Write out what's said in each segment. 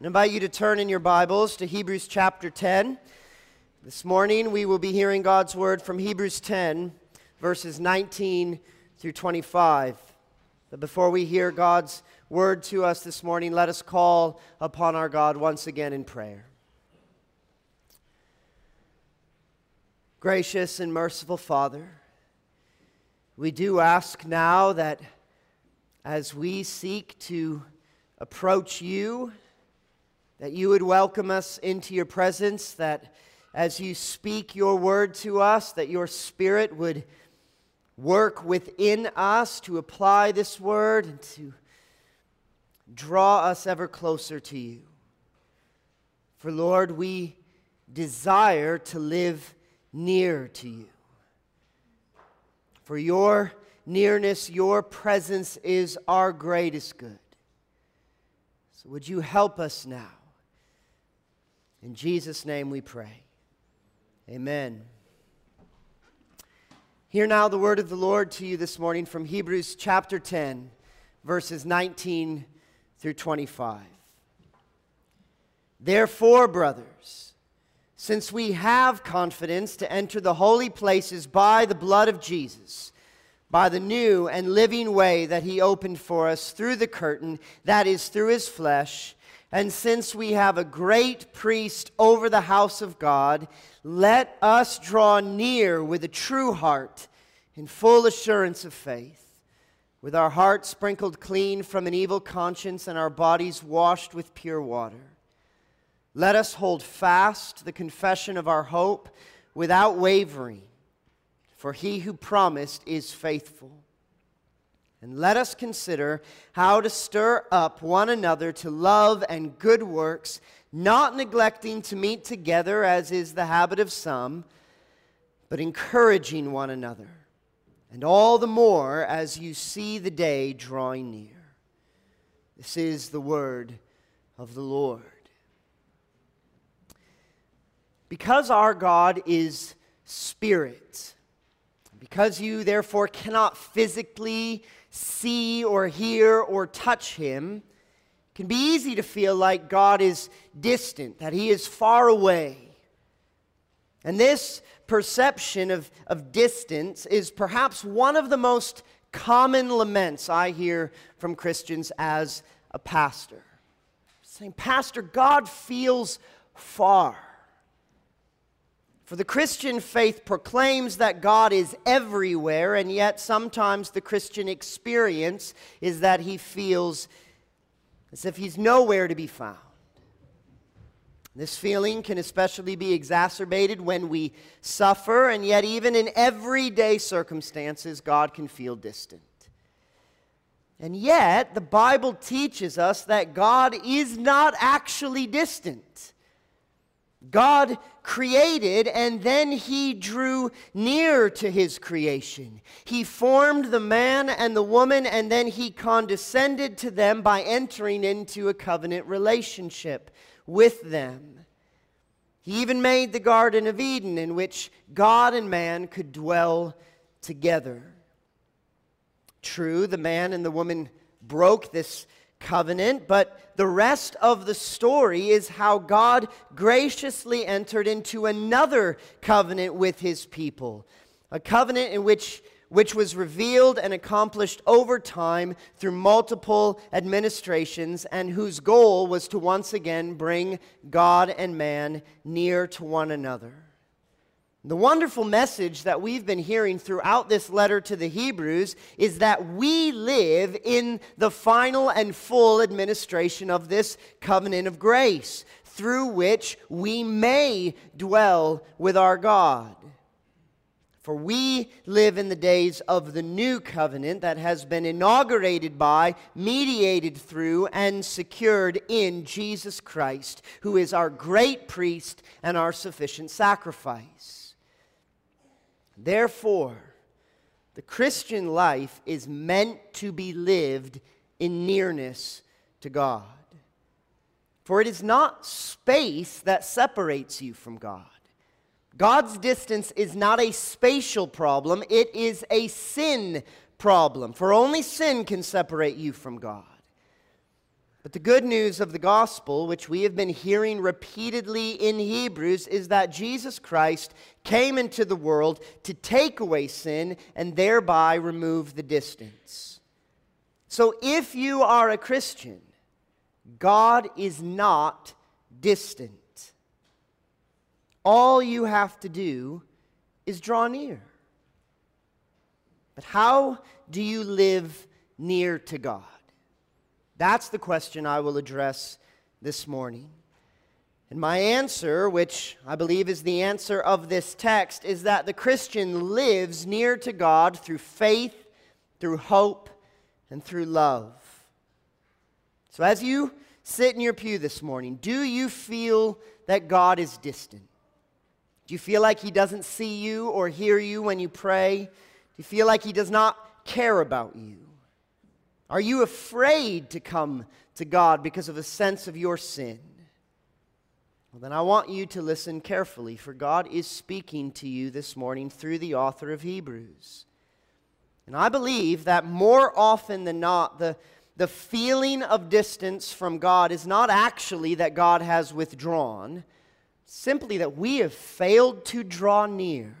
I invite you to turn in your Bibles to Hebrews chapter 10. This morning we will be hearing God's word from Hebrews 10, verses 19 through 25. But before we hear God's word to us this morning, let us call upon our God once again in prayer. Gracious and merciful Father, we do ask now that as we seek to approach you, that you would welcome us into your presence, that as you speak your word to us, that your spirit would work within us to apply this word and to draw us ever closer to you. For Lord, we desire to live near to you. For your nearness, your presence is our greatest good. So would you help us now? In Jesus' name we pray. Amen. Hear now the word of the Lord to you this morning from Hebrews chapter 10, verses 19 through 25. Therefore, brothers, since we have confidence to enter the holy places by the blood of Jesus, by the new and living way that he opened for us through the curtain, that is, through his flesh, and since we have a great priest over the house of God, let us draw near with a true heart in full assurance of faith, with our hearts sprinkled clean from an evil conscience and our bodies washed with pure water. Let us hold fast the confession of our hope without wavering, for he who promised is faithful. And let us consider how to stir up one another to love and good works, not neglecting to meet together as is the habit of some, but encouraging one another, and all the more as you see the day drawing near. This is the word of the Lord. Because our God is spirit, because you therefore cannot physically see or hear or touch him, it can be easy to feel like God is distant, that he is far away. And this perception of, of distance is perhaps one of the most common laments I hear from Christians as a pastor. Saying, Pastor, God feels far. For the Christian faith proclaims that God is everywhere, and yet sometimes the Christian experience is that he feels as if he's nowhere to be found. This feeling can especially be exacerbated when we suffer, and yet, even in everyday circumstances, God can feel distant. And yet, the Bible teaches us that God is not actually distant. God created and then he drew near to his creation. He formed the man and the woman and then he condescended to them by entering into a covenant relationship with them. He even made the Garden of Eden in which God and man could dwell together. True, the man and the woman broke this covenant, but the rest of the story is how God graciously entered into another covenant with his people, a covenant in which which was revealed and accomplished over time through multiple administrations, and whose goal was to once again bring God and man near to one another. The wonderful message that we've been hearing throughout this letter to the Hebrews is that we live in the final and full administration of this covenant of grace, through which we may dwell with our God. For we live in the days of the new covenant that has been inaugurated by, mediated through, and secured in Jesus Christ, who is our great priest and our sufficient sacrifice. Therefore, the Christian life is meant to be lived in nearness to God. For it is not space that separates you from God. God's distance is not a spatial problem, it is a sin problem. For only sin can separate you from God. But the good news of the gospel, which we have been hearing repeatedly in Hebrews, is that Jesus Christ came into the world to take away sin and thereby remove the distance. So if you are a Christian, God is not distant. All you have to do is draw near. But how do you live near to God? That's the question I will address this morning. And my answer, which I believe is the answer of this text, is that the Christian lives near to God through faith, through hope, and through love. So as you sit in your pew this morning, do you feel that God is distant? Do you feel like He doesn't see you or hear you when you pray? Do you feel like He does not care about you? Are you afraid to come to God because of a sense of your sin? Well, then I want you to listen carefully, for God is speaking to you this morning through the author of Hebrews. And I believe that more often than not, the, the feeling of distance from God is not actually that God has withdrawn, simply that we have failed to draw near.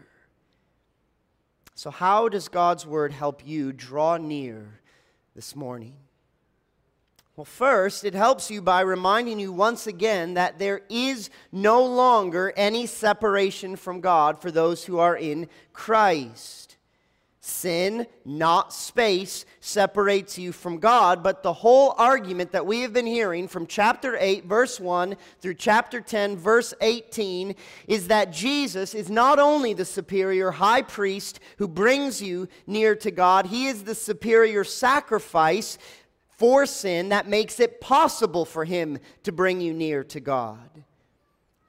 So, how does God's word help you draw near this morning? Well, first, it helps you by reminding you once again that there is no longer any separation from God for those who are in Christ. Sin, not space, separates you from God, but the whole argument that we have been hearing from chapter 8, verse 1 through chapter 10, verse 18, is that Jesus is not only the superior high priest who brings you near to God, he is the superior sacrifice for sin that makes it possible for him to bring you near to God.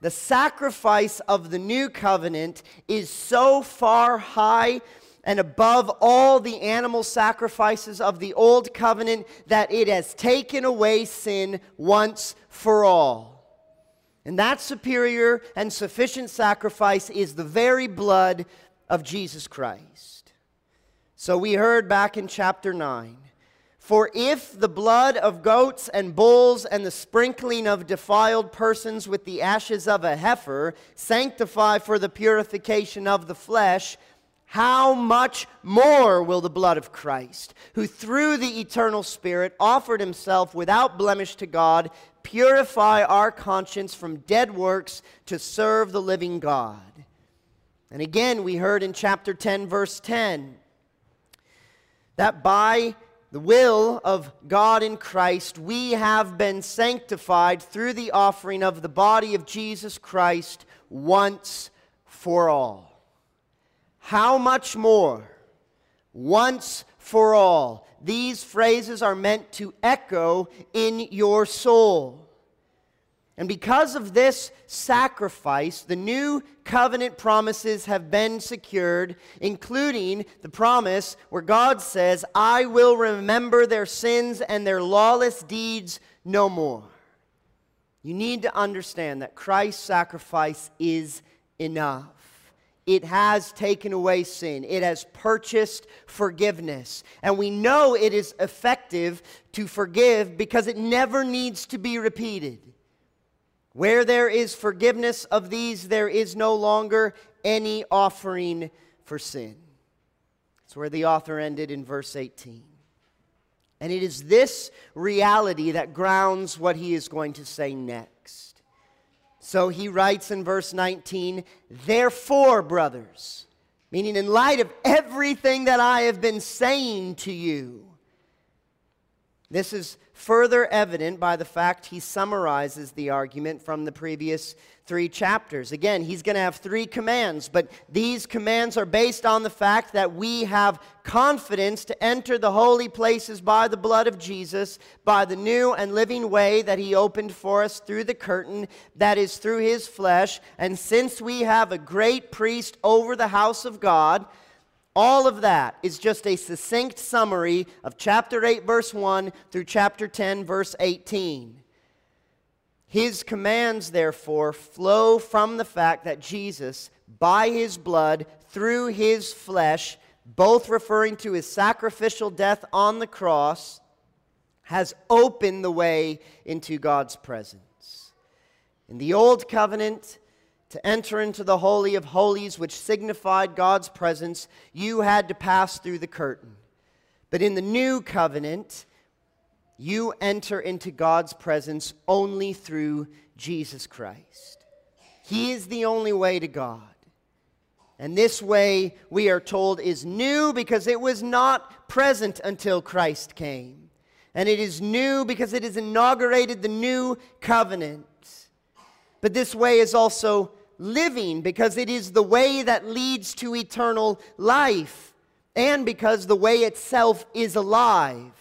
The sacrifice of the new covenant is so far high and above all the animal sacrifices of the old covenant that it has taken away sin once for all. And that superior and sufficient sacrifice is the very blood of Jesus Christ. So we heard back in chapter 9 For if the blood of goats and bulls and the sprinkling of defiled persons with the ashes of a heifer sanctify for the purification of the flesh, how much more will the blood of Christ, who through the eternal Spirit offered himself without blemish to God, purify our conscience from dead works to serve the living God? And again, we heard in chapter 10, verse 10, that by the will of God in Christ, we have been sanctified through the offering of the body of Jesus Christ once for all how much more? Once for all. These phrases are meant to echo in your soul. And because of this sacrifice, the new covenant promises have been secured, including the promise where God says, I will remember their sins and their lawless deeds no more. You need to understand that Christ's sacrifice is enough. It has taken away sin. It has purchased forgiveness. And we know it is effective to forgive because it never needs to be repeated. Where there is forgiveness of these, there is no longer any offering for sin. That's where the author ended in verse 18. And it is this reality that grounds what he is going to say next. So he writes in verse 19, Therefore, brothers, meaning in light of everything that I have been saying to you, this is further evident by the fact he summarizes the argument from the previous three chapters. Again, he's going to have three commands, but these commands are based on the fact that we have confidence to enter the holy places by the blood of Jesus, by the new and living way that he opened for us through the curtain, that is through his flesh. And since we have a great priest over the house of God, all of that is just a succinct summary of chapter 8, verse 1 through chapter 10, verse 18. His commands, therefore, flow from the fact that Jesus, by his blood, through his flesh, both referring to his sacrificial death on the cross, has opened the way into God's presence. In the Old Covenant, to enter into the Holy of Holies, which signified God's presence, you had to pass through the curtain. But in the New Covenant, you enter into God's presence only through Jesus Christ. He is the only way to God. And this way, we are told, is new because it was not present until Christ came. And it is new because it has inaugurated the new covenant. But this way is also living because it is the way that leads to eternal life and because the way itself is alive.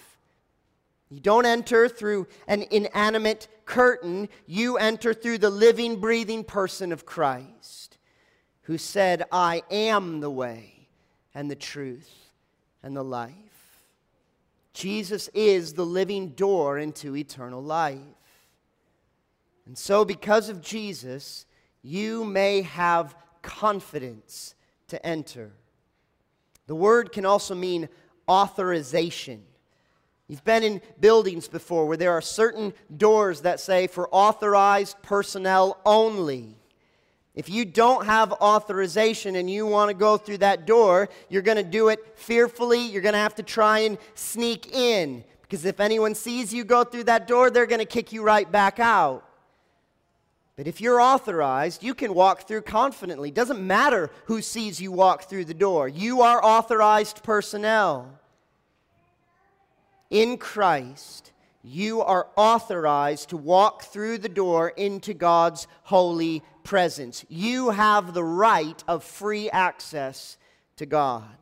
You don't enter through an inanimate curtain, you enter through the living, breathing person of Christ, who said, I am the way and the truth and the life. Jesus is the living door into eternal life. And so, because of Jesus, you may have confidence to enter. The word can also mean authorization. You've been in buildings before where there are certain doors that say for authorized personnel only. If you don't have authorization and you want to go through that door, you're going to do it fearfully. You're going to have to try and sneak in. Because if anyone sees you go through that door, they're going to kick you right back out. But if you're authorized, you can walk through confidently. Doesn't matter who sees you walk through the door. You are authorized personnel in Christ, you are authorized to walk through the door into God's holy presence. You have the right of free access to God.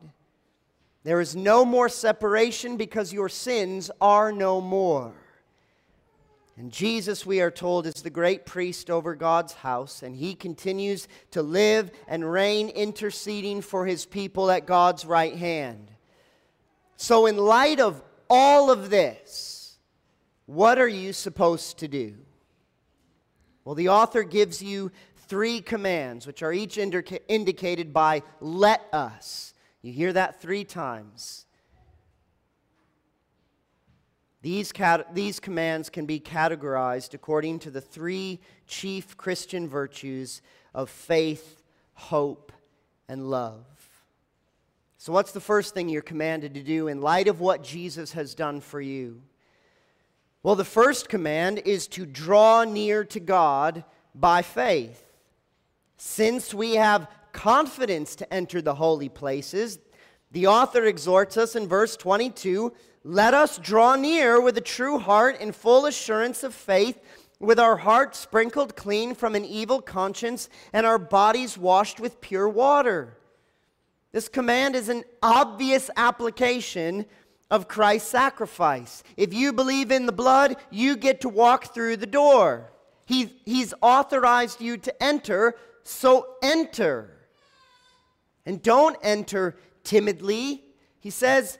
There is no more separation because your sins are no more. And Jesus, we are told, is the great priest over God's house, and he continues to live and reign interceding for his people at God's right hand. So, in light of all of this, what are you supposed to do? Well, the author gives you three commands, which are each indica- indicated by let us. You hear that three times. These, cat- these commands can be categorized according to the three chief Christian virtues of faith, hope, and love. So, what's the first thing you're commanded to do in light of what Jesus has done for you? Well, the first command is to draw near to God by faith. Since we have confidence to enter the holy places, the author exhorts us in verse 22 let us draw near with a true heart and full assurance of faith, with our hearts sprinkled clean from an evil conscience and our bodies washed with pure water. This command is an obvious application of Christ's sacrifice. If you believe in the blood, you get to walk through the door. He, he's authorized you to enter, so enter. And don't enter timidly. He says,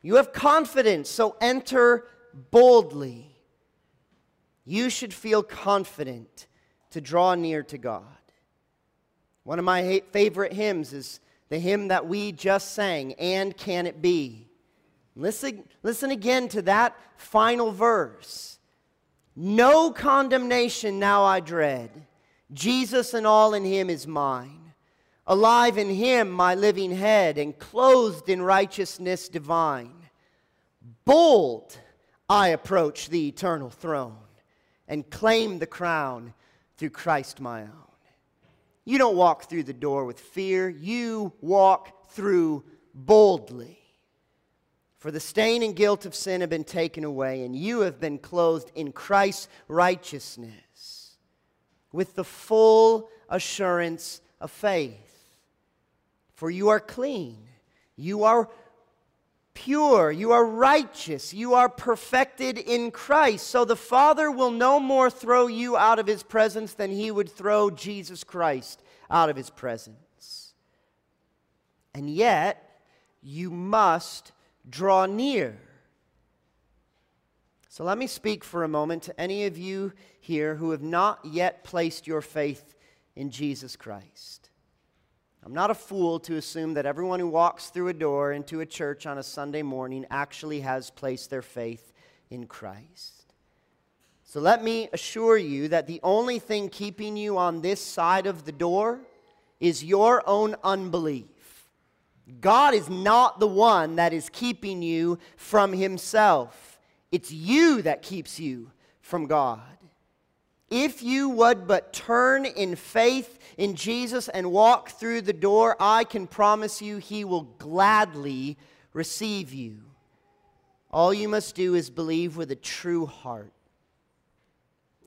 You have confidence, so enter boldly. You should feel confident to draw near to God. One of my favorite hymns is the hymn that we just sang, And Can It Be? Listen, listen again to that final verse. No condemnation now I dread. Jesus and all in him is mine. Alive in him, my living head, and clothed in righteousness divine. Bold, I approach the eternal throne and claim the crown through Christ my own. You don't walk through the door with fear, you walk through boldly. For the stain and guilt of sin have been taken away, and you have been clothed in Christ's righteousness with the full assurance of faith. For you are clean, you are pure, you are righteous, you are perfected in Christ. So the Father will no more throw you out of his presence than he would throw Jesus Christ out of his presence. And yet, you must draw near. So let me speak for a moment to any of you here who have not yet placed your faith in Jesus Christ. I'm not a fool to assume that everyone who walks through a door into a church on a Sunday morning actually has placed their faith in Christ. So let me assure you that the only thing keeping you on this side of the door is your own unbelief. God is not the one that is keeping you from Himself, it's you that keeps you from God. If you would but turn in faith in Jesus and walk through the door, I can promise you He will gladly receive you. All you must do is believe with a true heart.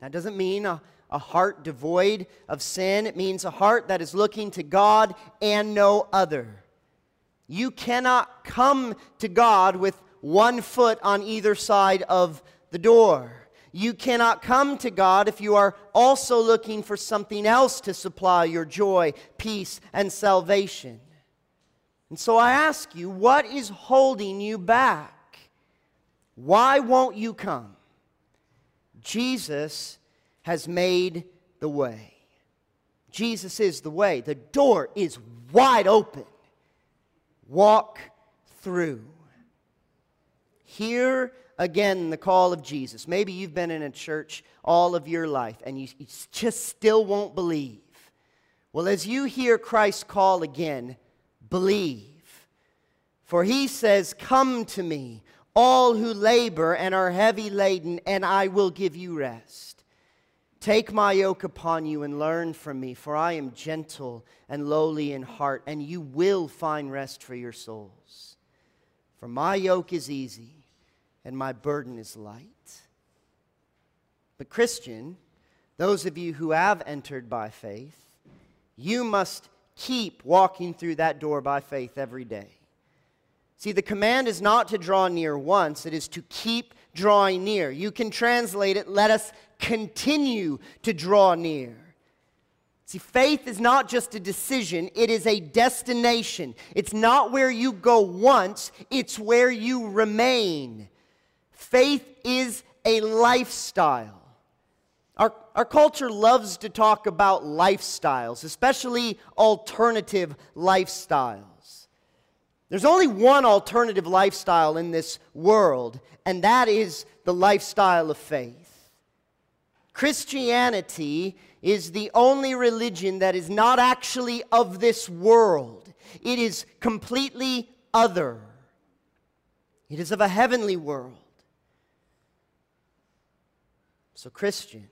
That doesn't mean a, a heart devoid of sin, it means a heart that is looking to God and no other. You cannot come to God with one foot on either side of the door. You cannot come to God if you are also looking for something else to supply your joy, peace, and salvation. And so I ask you, what is holding you back? Why won't you come? Jesus has made the way. Jesus is the way. The door is wide open. Walk through. Hear again the call of Jesus. Maybe you've been in a church all of your life and you, you just still won't believe. Well, as you hear Christ call again, believe. For he says, Come to me, all who labor and are heavy laden, and I will give you rest. Take my yoke upon you and learn from me, for I am gentle and lowly in heart, and you will find rest for your souls. For my yoke is easy and my burden is light. But, Christian, those of you who have entered by faith, you must keep walking through that door by faith every day. See, the command is not to draw near once, it is to keep drawing near. You can translate it, let us continue to draw near. See, faith is not just a decision, it is a destination. It's not where you go once, it's where you remain. Faith is a lifestyle. Our, our culture loves to talk about lifestyles, especially alternative lifestyles. There's only one alternative lifestyle in this world, and that is the lifestyle of faith. Christianity is the only religion that is not actually of this world, it is completely other. It is of a heavenly world. So, Christian,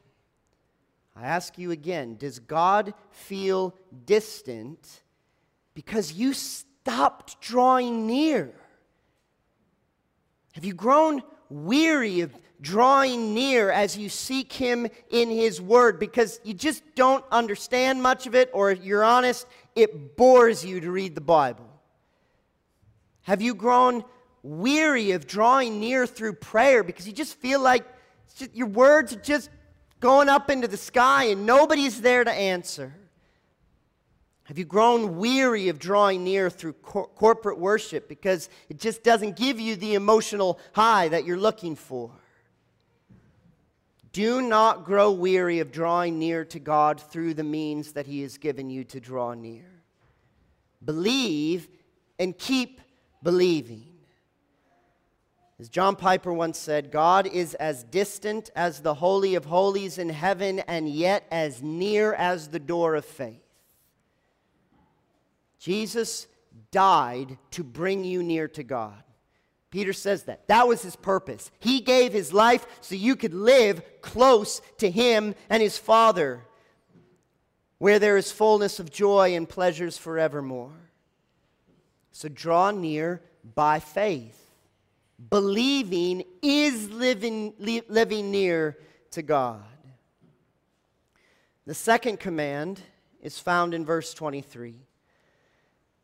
I ask you again does God feel distant because you stopped drawing near? Have you grown weary of drawing near as you seek Him in His Word because you just don't understand much of it, or if you're honest, it bores you to read the Bible? Have you grown weary of drawing near through prayer because you just feel like just, your words are just going up into the sky and nobody's there to answer? Have you grown weary of drawing near through cor- corporate worship because it just doesn't give you the emotional high that you're looking for? Do not grow weary of drawing near to God through the means that He has given you to draw near. Believe and keep believing. As John Piper once said, God is as distant as the Holy of Holies in heaven and yet as near as the door of faith. Jesus died to bring you near to God. Peter says that. That was his purpose. He gave his life so you could live close to him and his Father, where there is fullness of joy and pleasures forevermore. So draw near by faith. Believing is living, li- living near to God. The second command is found in verse 23.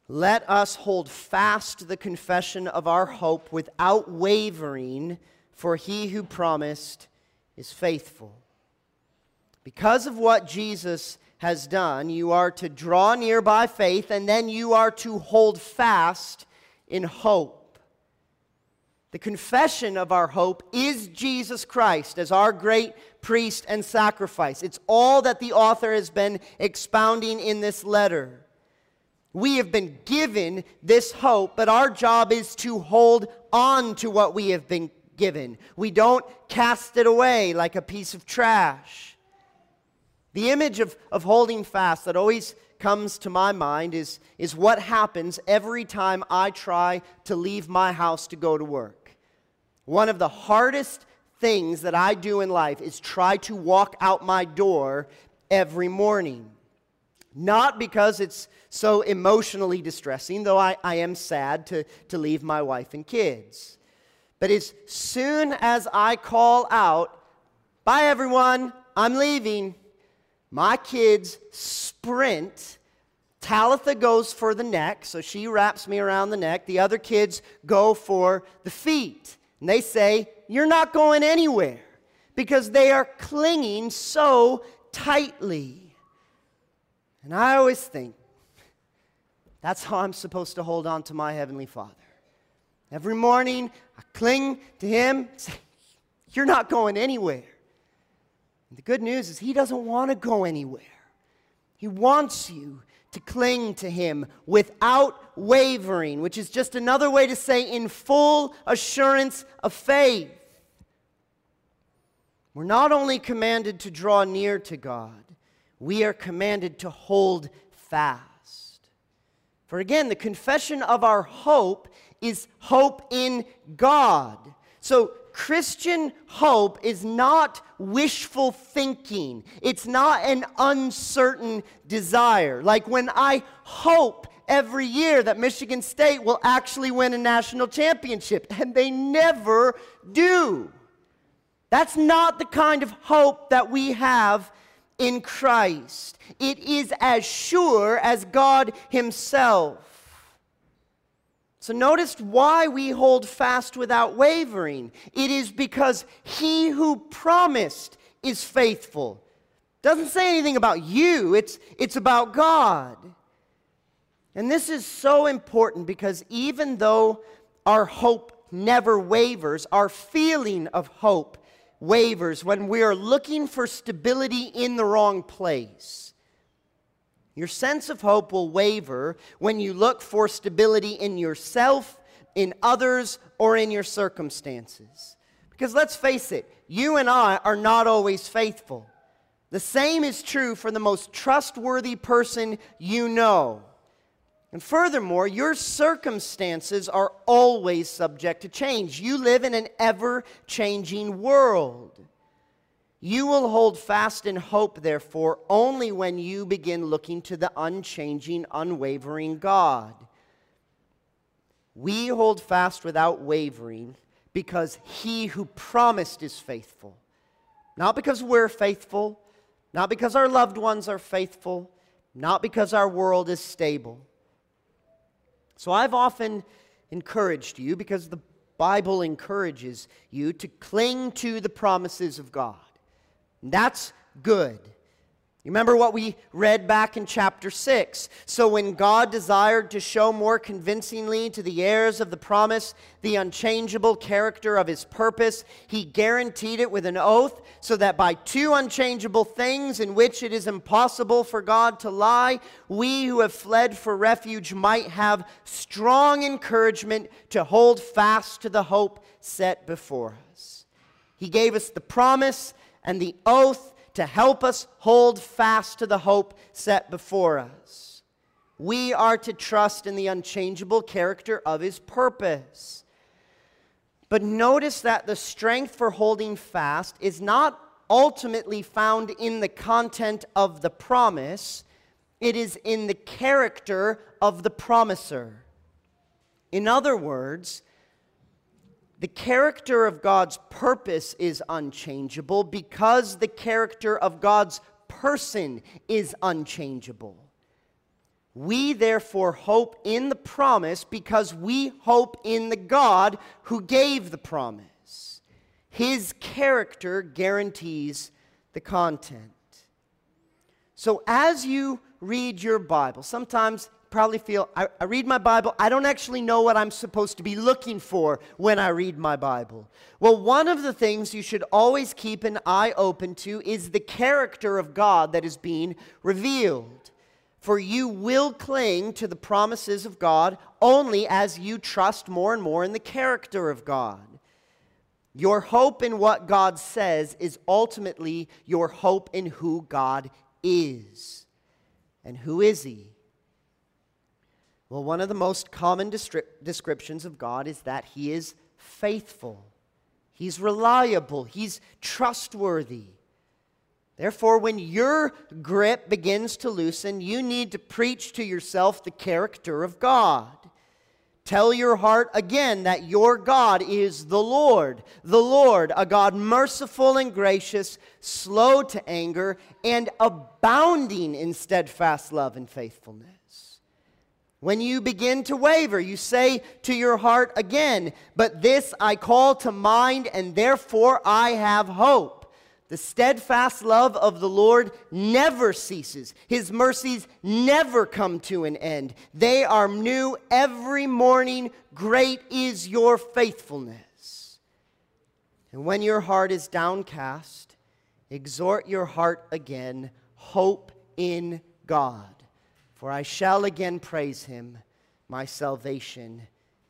Let us hold fast the confession of our hope without wavering, for he who promised is faithful. Because of what Jesus has done, you are to draw near by faith, and then you are to hold fast in hope. The confession of our hope is Jesus Christ as our great priest and sacrifice. It's all that the author has been expounding in this letter. We have been given this hope, but our job is to hold on to what we have been given. We don't cast it away like a piece of trash. The image of, of holding fast that always comes to my mind is, is what happens every time I try to leave my house to go to work. One of the hardest things that I do in life is try to walk out my door every morning. Not because it's so emotionally distressing, though I, I am sad to, to leave my wife and kids. But as soon as I call out, Bye everyone, I'm leaving, my kids sprint. Talitha goes for the neck, so she wraps me around the neck. The other kids go for the feet. And they say, You're not going anywhere because they are clinging so tightly. And I always think, that's how I'm supposed to hold on to my Heavenly Father. Every morning, I cling to Him, say, You're not going anywhere. And the good news is, He doesn't want to go anywhere. He wants you to cling to Him without wavering, which is just another way to say in full assurance of faith. We're not only commanded to draw near to God, we are commanded to hold fast. For again, the confession of our hope is hope in God. So, Christian hope is not wishful thinking. It's not an uncertain desire. Like when I hope every year that Michigan State will actually win a national championship, and they never do. That's not the kind of hope that we have in Christ. It is as sure as God Himself. So notice why we hold fast without wavering. It is because He who promised is faithful. Doesn't say anything about you, it's, it's about God. And this is so important because even though our hope never wavers, our feeling of hope wavers when we are looking for stability in the wrong place. Your sense of hope will waver when you look for stability in yourself, in others, or in your circumstances. Because let's face it, you and I are not always faithful. The same is true for the most trustworthy person you know. And furthermore, your circumstances are always subject to change. You live in an ever changing world. You will hold fast in hope, therefore, only when you begin looking to the unchanging, unwavering God. We hold fast without wavering because he who promised is faithful. Not because we're faithful, not because our loved ones are faithful, not because our world is stable so I've often encouraged you, because the Bible encourages you, to cling to the promises of God. That's good. You remember what we read back in chapter 6? So, when God desired to show more convincingly to the heirs of the promise the unchangeable character of his purpose, he guaranteed it with an oath, so that by two unchangeable things in which it is impossible for God to lie, we who have fled for refuge might have strong encouragement to hold fast to the hope set before us. He gave us the promise and the oath to help us hold fast to the hope set before us. We are to trust in the unchangeable character of His purpose. But notice that the strength for holding fast is not ultimately found in the content of the promise, it is in the character of the promiser. In other words, the character of God's purpose is unchangeable because the character of God's person is unchangeable. We therefore hope in the promise because we hope in the God who gave the promise. His character guarantees the content. So as you read your Bible, sometimes probably feel I, I, read my Bible, I don't actually know what I'm supposed to be looking for when I read my Bible. Well, one of the things you should always keep an eye open to is the character of God that is being revealed. For you will cling to the promises of God only as you trust more and more in the character of God. Your hope in what God says is ultimately your hope in who God is. And who is He? Well, one of the most common descriptions of God is that He is faithful, He's reliable, He's trustworthy. Therefore, when your grip begins to loosen, you need to preach to yourself the character of God. Tell your heart again that your God is the Lord, the Lord, a God merciful and gracious, slow to anger, and abounding in steadfast love and faithfulness. When you begin to waver, you say to your heart again, But this I call to mind, and therefore I have hope. The steadfast love of the Lord never ceases. His mercies never come to an end. They are new every morning. Great is your faithfulness. And when your heart is downcast, exhort your heart again. Hope in God. For I shall again praise him, my salvation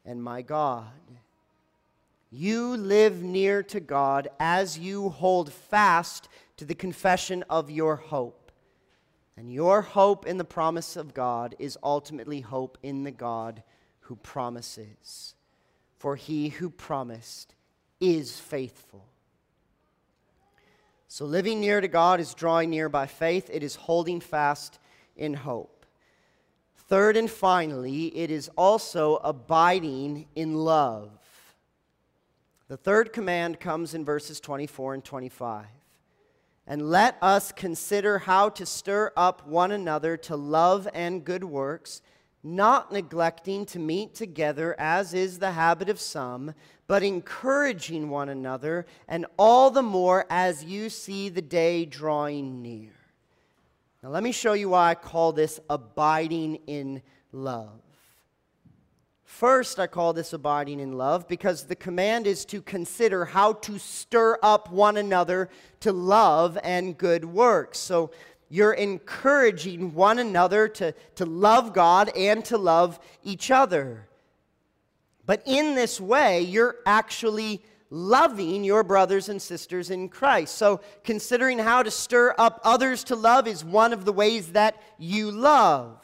and my God. You live near to God as you hold fast to the confession of your hope. And your hope in the promise of God is ultimately hope in the God who promises. For he who promised is faithful. So, living near to God is drawing near by faith, it is holding fast in hope. Third and finally, it is also abiding in love. The third command comes in verses 24 and 25. And let us consider how to stir up one another to love and good works, not neglecting to meet together, as is the habit of some, but encouraging one another, and all the more as you see the day drawing near. Now, let me show you why I call this abiding in love. First, I call this abiding in love because the command is to consider how to stir up one another to love and good works. So you're encouraging one another to, to love God and to love each other. But in this way, you're actually loving your brothers and sisters in Christ. So, considering how to stir up others to love is one of the ways that you love.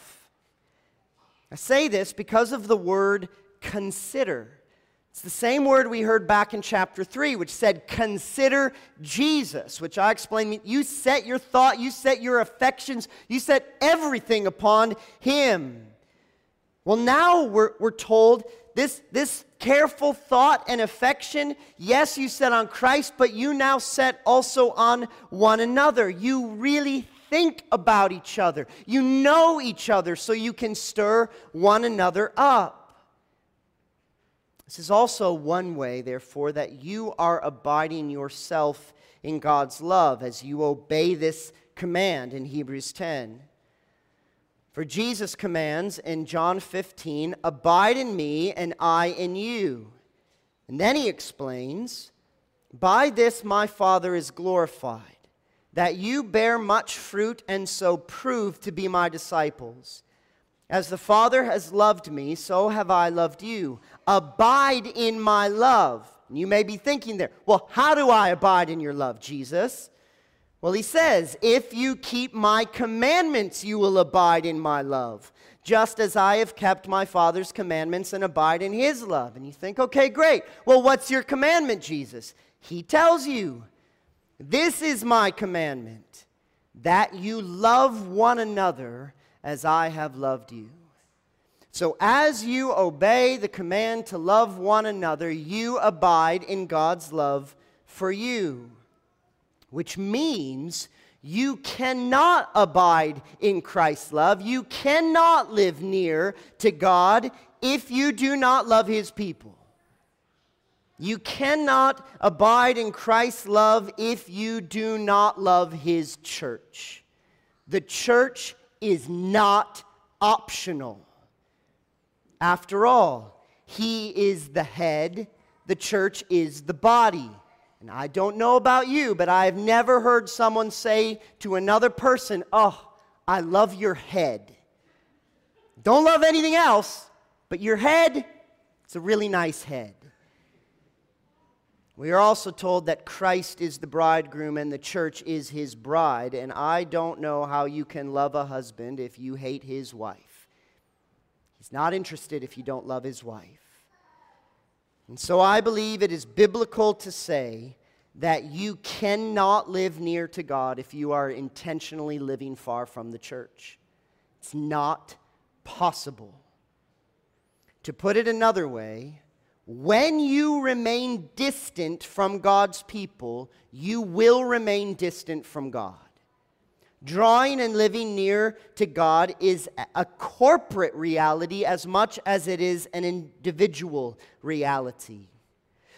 I say this because of the word consider. It's the same word we heard back in chapter 3, which said, Consider Jesus, which I explained. You set your thought, you set your affections, you set everything upon Him. Well, now we're, we're told this, this careful thought and affection, yes, you set on Christ, but you now set also on one another. You really think about each other. You know each other so you can stir one another up. This is also one way, therefore, that you are abiding yourself in God's love as you obey this command in Hebrews 10. For Jesus commands in John 15, Abide in me and I in you. And then he explains, By this my Father is glorified that you bear much fruit and so prove to be my disciples. As the Father has loved me, so have I loved you. Abide in my love. You may be thinking there, well, how do I abide in your love, Jesus? Well, he says, if you keep my commandments, you will abide in my love, just as I have kept my Father's commandments and abide in his love. And you think, okay, great. Well, what's your commandment, Jesus? He tells you, this is my commandment that you love one another as I have loved you. So, as you obey the command to love one another, you abide in God's love for you, which means you cannot abide in Christ's love. You cannot live near to God if you do not love his people. You cannot abide in Christ's love if you do not love his church. The church is not optional. After all, he is the head, the church is the body. I don't know about you, but I have never heard someone say to another person, Oh, I love your head. Don't love anything else, but your head, it's a really nice head. We are also told that Christ is the bridegroom and the church is his bride, and I don't know how you can love a husband if you hate his wife. He's not interested if you don't love his wife. And so I believe it is biblical to say that you cannot live near to God if you are intentionally living far from the church. It's not possible. To put it another way, when you remain distant from God's people, you will remain distant from God. Drawing and living near to God is a corporate reality as much as it is an individual reality.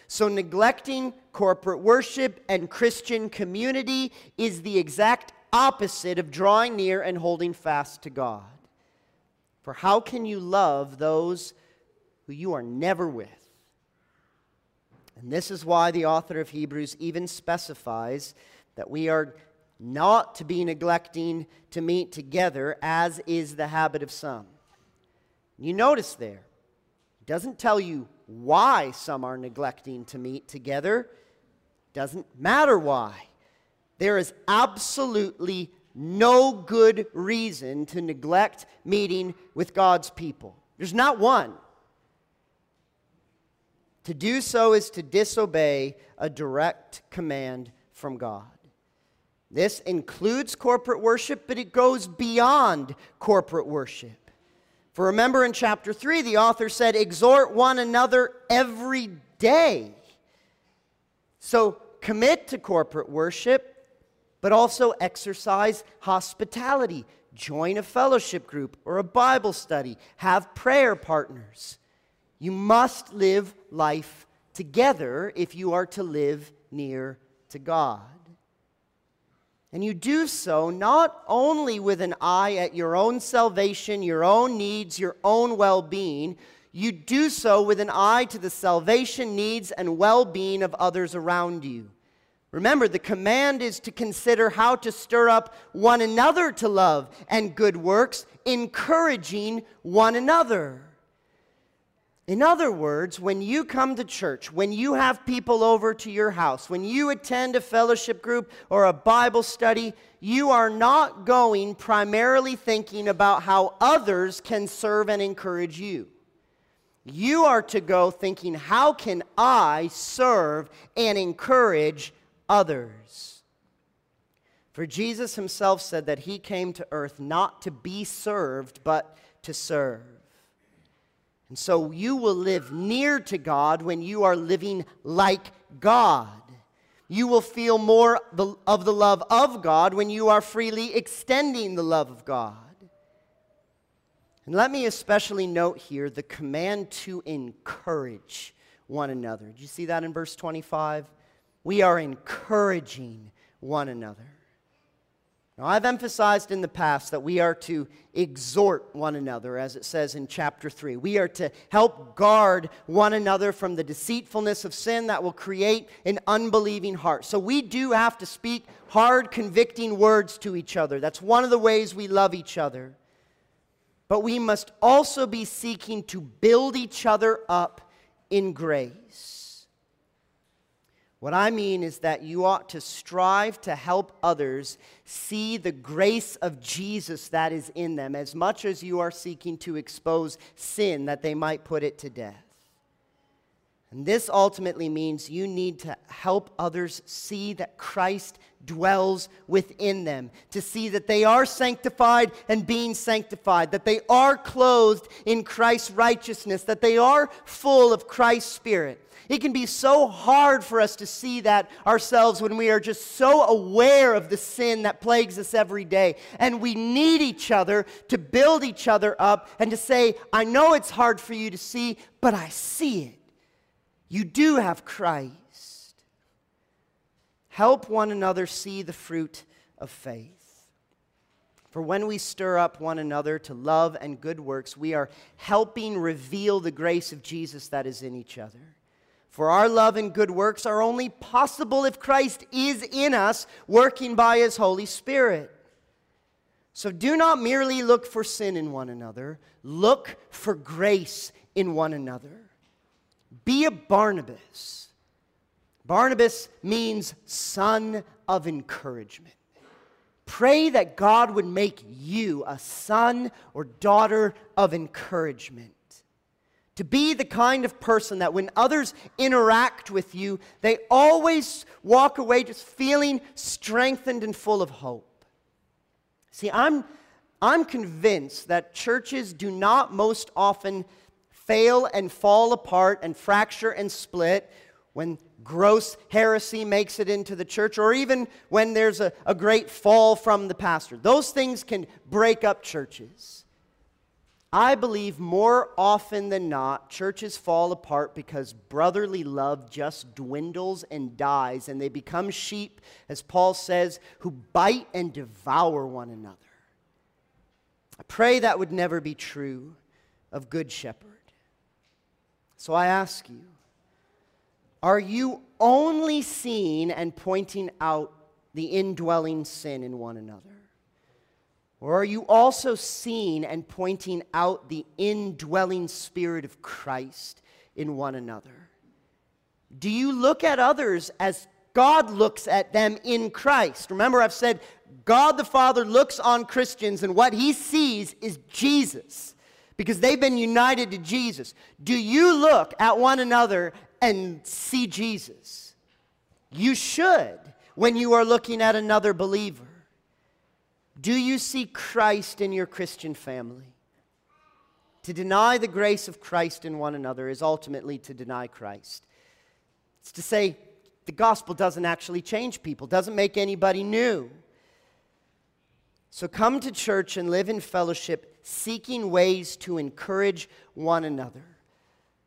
So, neglecting corporate worship and Christian community is the exact opposite of drawing near and holding fast to God. For how can you love those who you are never with? And this is why the author of Hebrews even specifies that we are not to be neglecting to meet together, as is the habit of some. You notice there, he doesn't tell you why some are neglecting to meet together. Doesn't matter why. There is absolutely no good reason to neglect meeting with God's people. There's not one. To do so is to disobey a direct command from God. This includes corporate worship, but it goes beyond corporate worship. For remember in chapter 3, the author said, Exhort one another every day. So commit to corporate worship, but also exercise hospitality. Join a fellowship group or a Bible study. Have prayer partners. You must live life together if you are to live near to God. And you do so not only with an eye at your own salvation, your own needs, your own well being, you do so with an eye to the salvation, needs, and well being of others around you. Remember, the command is to consider how to stir up one another to love and good works, encouraging one another. In other words, when you come to church, when you have people over to your house, when you attend a fellowship group or a Bible study, you are not going primarily thinking about how others can serve and encourage you. You are to go thinking, how can I serve and encourage others? For Jesus himself said that he came to earth not to be served, but to serve. And so you will live near to God when you are living like God. You will feel more of the love of God when you are freely extending the love of God. And let me especially note here the command to encourage one another. Do you see that in verse 25? We are encouraging one another. Now, I've emphasized in the past that we are to exhort one another, as it says in chapter 3. We are to help guard one another from the deceitfulness of sin that will create an unbelieving heart. So, we do have to speak hard, convicting words to each other. That's one of the ways we love each other. But we must also be seeking to build each other up in grace. What I mean is that you ought to strive to help others see the grace of Jesus that is in them as much as you are seeking to expose sin that they might put it to death. And this ultimately means you need to help others see that Christ dwells within them, to see that they are sanctified and being sanctified, that they are clothed in Christ's righteousness, that they are full of Christ's Spirit. It can be so hard for us to see that ourselves when we are just so aware of the sin that plagues us every day. And we need each other to build each other up and to say, I know it's hard for you to see, but I see it. You do have Christ. Help one another see the fruit of faith. For when we stir up one another to love and good works, we are helping reveal the grace of Jesus that is in each other. For our love and good works are only possible if Christ is in us, working by his Holy Spirit. So do not merely look for sin in one another, look for grace in one another. Be a Barnabas. Barnabas means son of encouragement. Pray that God would make you a son or daughter of encouragement. To be the kind of person that when others interact with you, they always walk away just feeling strengthened and full of hope. See, I'm, I'm convinced that churches do not most often fail and fall apart and fracture and split when gross heresy makes it into the church, or even when there's a, a great fall from the pastor. Those things can break up churches. I believe more often than not, churches fall apart because brotherly love just dwindles and dies, and they become sheep, as Paul says, who bite and devour one another. I pray that would never be true of Good Shepherd. So I ask you, are you only seeing and pointing out the indwelling sin in one another? Or are you also seeing and pointing out the indwelling spirit of Christ in one another? Do you look at others as God looks at them in Christ? Remember, I've said God the Father looks on Christians, and what he sees is Jesus because they've been united to Jesus. Do you look at one another and see Jesus. You should when you are looking at another believer. Do you see Christ in your Christian family? To deny the grace of Christ in one another is ultimately to deny Christ. It's to say the gospel doesn't actually change people, doesn't make anybody new. So come to church and live in fellowship, seeking ways to encourage one another.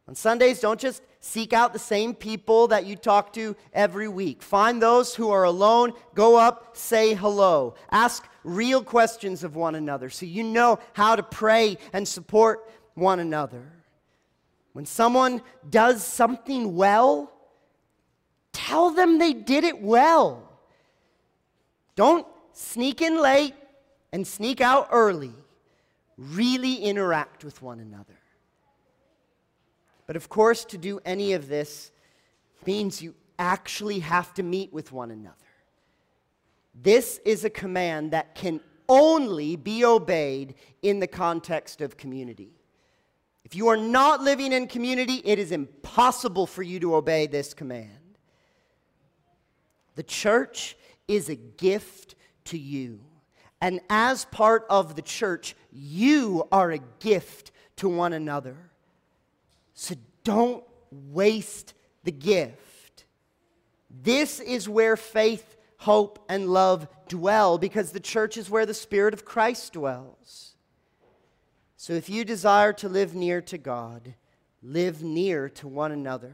On Sundays, don't just seek out the same people that you talk to every week. Find those who are alone, go up, say hello. Ask real questions of one another so you know how to pray and support one another. When someone does something well, tell them they did it well. Don't sneak in late and sneak out early. Really interact with one another. But of course, to do any of this means you actually have to meet with one another. This is a command that can only be obeyed in the context of community. If you are not living in community, it is impossible for you to obey this command. The church is a gift to you. And as part of the church, you are a gift to one another. So don't waste the gift. This is where faith, hope, and love dwell because the church is where the Spirit of Christ dwells. So if you desire to live near to God, live near to one another.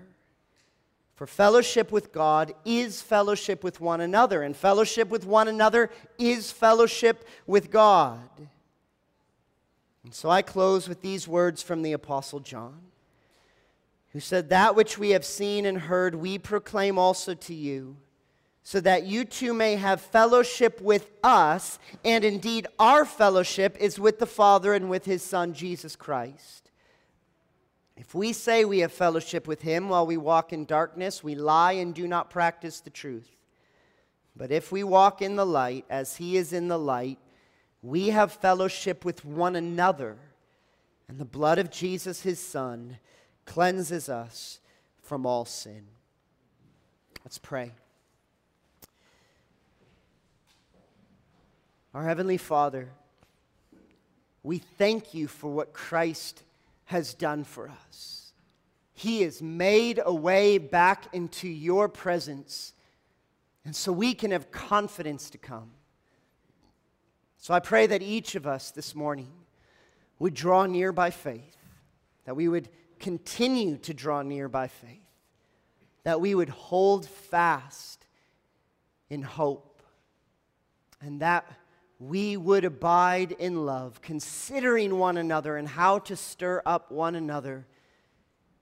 For fellowship with God is fellowship with one another, and fellowship with one another is fellowship with God. And so I close with these words from the Apostle John who said, That which we have seen and heard, we proclaim also to you, so that you too may have fellowship with us, and indeed our fellowship is with the Father and with his Son, Jesus Christ. If we say we have fellowship with him while we walk in darkness, we lie and do not practice the truth. But if we walk in the light, as he is in the light, we have fellowship with one another, and the blood of Jesus, his Son, cleanses us from all sin. Let's pray. Our Heavenly Father, we thank you for what Christ has done for us. He has made a way back into your presence, and so we can have confidence to come. So I pray that each of us this morning would draw near by faith, that we would continue to draw near by faith, that we would hold fast in hope, and that we would abide in love, considering one another and how to stir up one another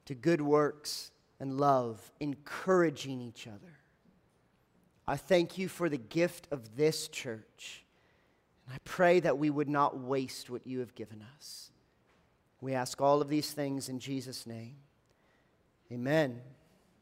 to good works and love, encouraging each other. I thank you for the gift of this church. And I pray that we would not waste what you have given us. We ask all of these things in Jesus' name. Amen.